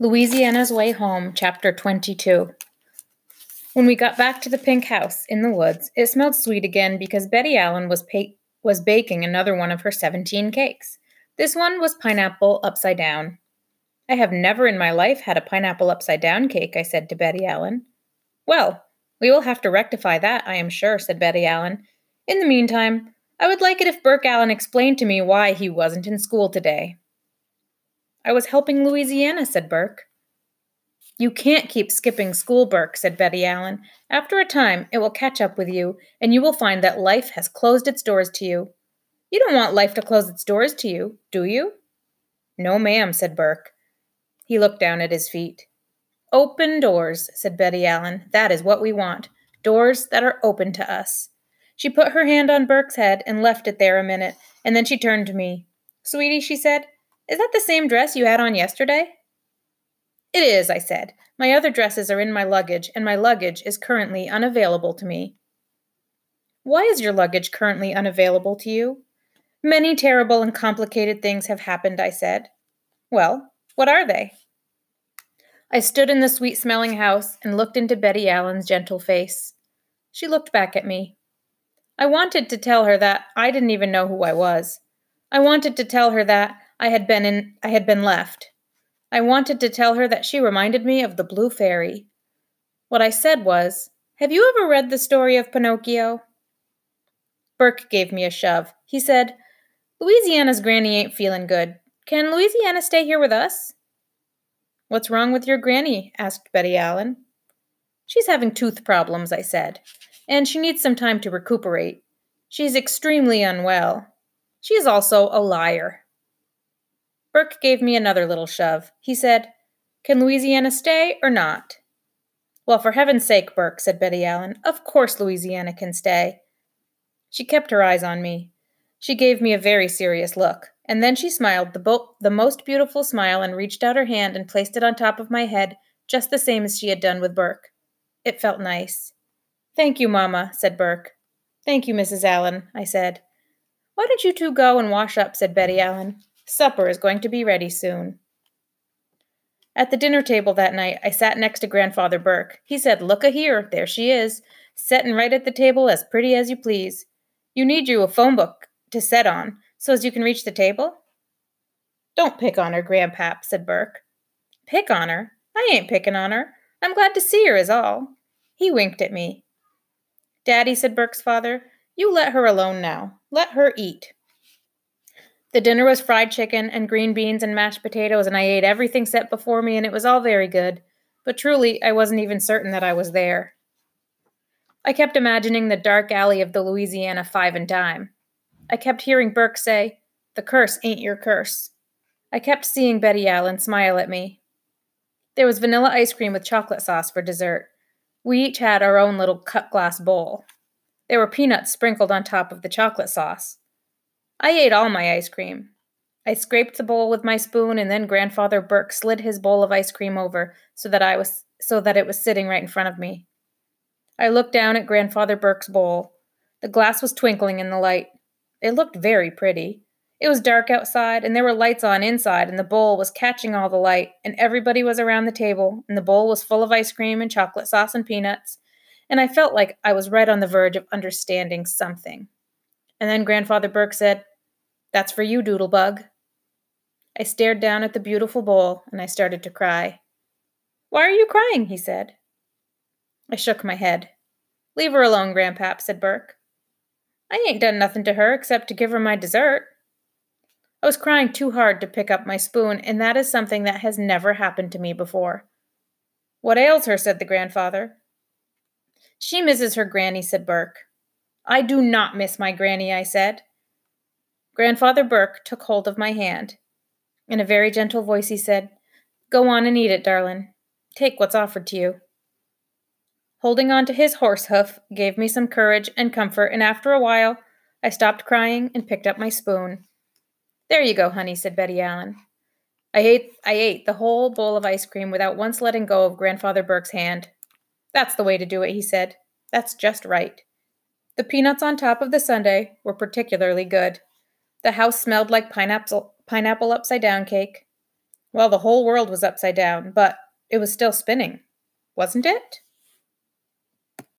Louisiana's Way Home, Chapter 22. When we got back to the pink house in the woods, it smelled sweet again because Betty Allen was, pa- was baking another one of her 17 cakes. This one was pineapple upside down. I have never in my life had a pineapple upside down cake, I said to Betty Allen. Well, we will have to rectify that, I am sure, said Betty Allen. In the meantime, I would like it if Burke Allen explained to me why he wasn't in school today. I was helping Louisiana, said Burke. You can't keep skipping school, Burke, said Betty Allen. After a time, it will catch up with you, and you will find that life has closed its doors to you. You don't want life to close its doors to you, do you? No, ma'am, said Burke. He looked down at his feet. Open doors, said Betty Allen. That is what we want. Doors that are open to us. She put her hand on Burke's head and left it there a minute, and then she turned to me. Sweetie, she said, is that the same dress you had on yesterday? It is, I said. My other dresses are in my luggage, and my luggage is currently unavailable to me. Why is your luggage currently unavailable to you? Many terrible and complicated things have happened, I said. Well, what are they? I stood in the sweet smelling house and looked into Betty Allen's gentle face. She looked back at me. I wanted to tell her that I didn't even know who I was. I wanted to tell her that I had been in I had been left. I wanted to tell her that she reminded me of the blue fairy. What I said was, Have you ever read the story of Pinocchio? Burke gave me a shove. He said, Louisiana's granny ain't feeling good. Can Louisiana stay here with us? What's wrong with your granny? asked Betty Allen. She's having tooth problems, I said, and she needs some time to recuperate. She's extremely unwell. She is also a liar. Burke gave me another little shove. He said, Can Louisiana stay or not? Well, for heaven's sake, Burke, said Betty Allen, of course Louisiana can stay. She kept her eyes on me. She gave me a very serious look, and then she smiled the, bo- the most beautiful smile and reached out her hand and placed it on top of my head, just the same as she had done with Burke. It felt nice. Thank you, Mamma, said Burke. Thank you, Mrs. Allen, I said. Why don't you two go and wash up, said Betty Allen. Supper is going to be ready soon. At the dinner table that night, I sat next to Grandfather Burke. He said, Look a here, there she is, settin' right at the table as pretty as you please. You need you a phone book to set on, so as you can reach the table? Don't pick on her, Grandpap, said Burke. Pick on her? I ain't pickin' on her. I'm glad to see her, is all. He winked at me. Daddy, said Burke's father, you let her alone now. Let her eat. The dinner was fried chicken and green beans and mashed potatoes, and I ate everything set before me, and it was all very good. But truly, I wasn't even certain that I was there. I kept imagining the dark alley of the Louisiana Five and Dime. I kept hearing Burke say, The curse ain't your curse. I kept seeing Betty Allen smile at me. There was vanilla ice cream with chocolate sauce for dessert. We each had our own little cut glass bowl. There were peanuts sprinkled on top of the chocolate sauce. I ate all my ice cream. I scraped the bowl with my spoon and then grandfather Burke slid his bowl of ice cream over so that I was so that it was sitting right in front of me. I looked down at grandfather Burke's bowl. The glass was twinkling in the light. It looked very pretty. It was dark outside and there were lights on inside and the bowl was catching all the light and everybody was around the table and the bowl was full of ice cream and chocolate sauce and peanuts and I felt like I was right on the verge of understanding something. And then Grandfather Burke said, That's for you, Doodlebug. I stared down at the beautiful bowl and I started to cry. Why are you crying? he said. I shook my head. Leave her alone, Grandpap, said Burke. I ain't done nothing to her except to give her my dessert. I was crying too hard to pick up my spoon, and that is something that has never happened to me before. What ails her? said the grandfather. She misses her granny, said Burke. I do not miss my granny, I said. Grandfather Burke took hold of my hand. In a very gentle voice, he said, Go on and eat it, darlin'. Take what's offered to you. Holding on to his horse hoof gave me some courage and comfort, and after a while, I stopped crying and picked up my spoon. There you go, honey, said Betty Allen. I ate, I ate the whole bowl of ice cream without once letting go of Grandfather Burke's hand. That's the way to do it, he said. That's just right. The peanuts on top of the sundae were particularly good. The house smelled like pineapple, pineapple upside down cake. Well, the whole world was upside down, but it was still spinning, wasn't it?